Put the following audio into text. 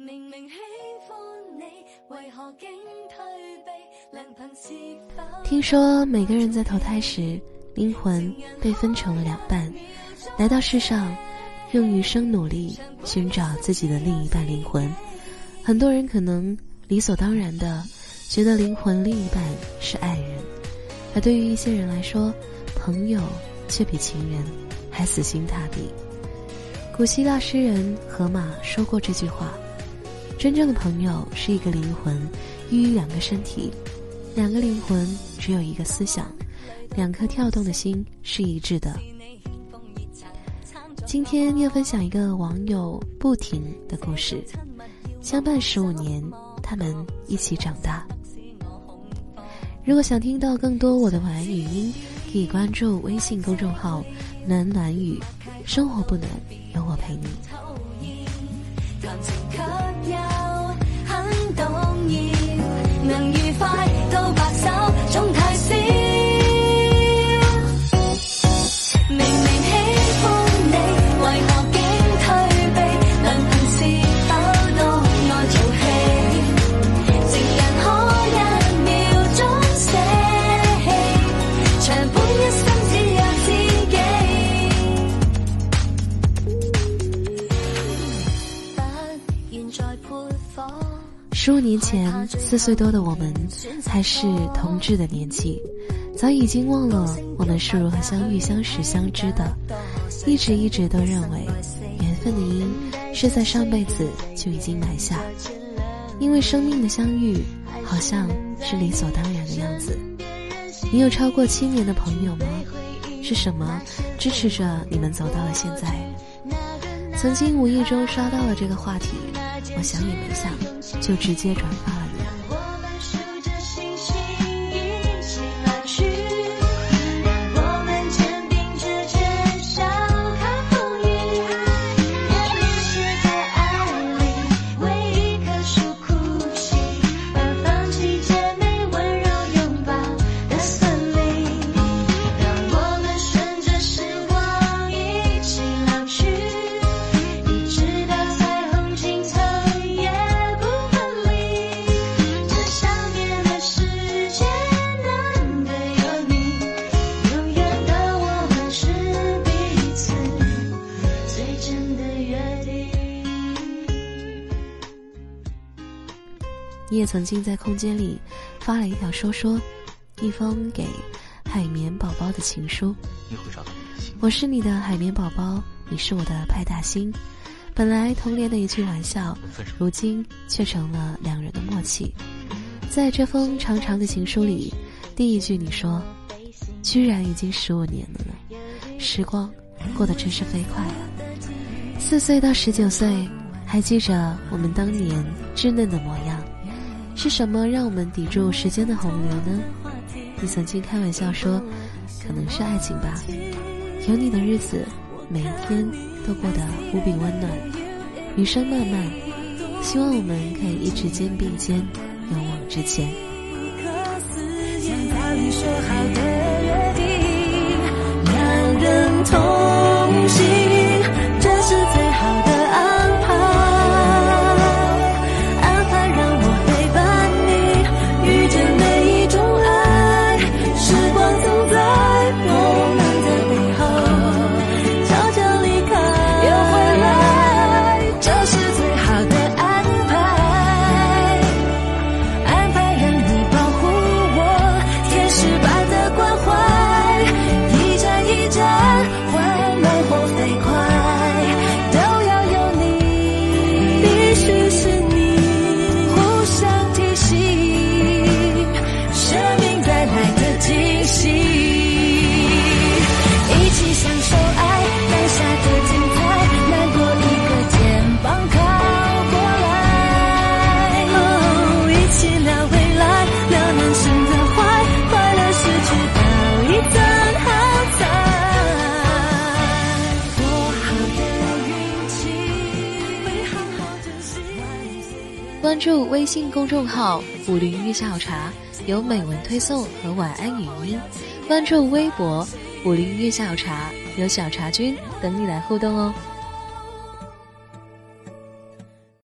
明明喜欢你，为何竟退避听说每个人在投胎时，灵魂被分成了两半，来到世上，用余生努力寻找自己的另一半灵魂。很多人可能理所当然的觉得灵魂另一半是爱人，而对于一些人来说，朋友却比情人还死心塌地。古希腊诗人荷马说过这句话：“真正的朋友是一个灵魂寓于两个身体，两个灵魂只有一个思想，两颗跳动的心是一致的。”今天要分享一个网友不停的故事，相伴十五年，他们一起长大。如果想听到更多我的晚安语音，可以关注微信公众号“暖暖语”，生活不难。有我陪你。十五年前，四岁多的我们还是同志的年纪，早已经忘了我们是如何相遇、相识、相知的。一直一直都认为，缘分的因是在上辈子就已经埋下，因为生命的相遇好像是理所当然的样子。你有超过七年的朋友吗？是什么支持着你们走到了现在？曾经无意中刷到了这个话题。我想也没想，就直接转发。你也曾经在空间里发了一条说说，一封给海绵宝宝的情书。我是你的海绵宝宝，你是我的派大星。本来童年的一句玩笑，如今却成了两人的默契。在这封长长的情书里，第一句你说：“居然已经十五年了呢，时光过得真是飞快啊！”四岁到十九岁，还记着我们当年稚嫩的模样。是什么让我们抵住时间的洪流呢？你曾经开玩笑说，可能是爱情吧。有你的日子，每一天都过得无比温暖。余生漫漫，希望我们可以一直肩并肩，勇往直前。两人同关注微信公众号“武林月下午茶”，有美文推送和晚安语音。关注微博“武林月下午茶”，有小茶君等你来互动哦。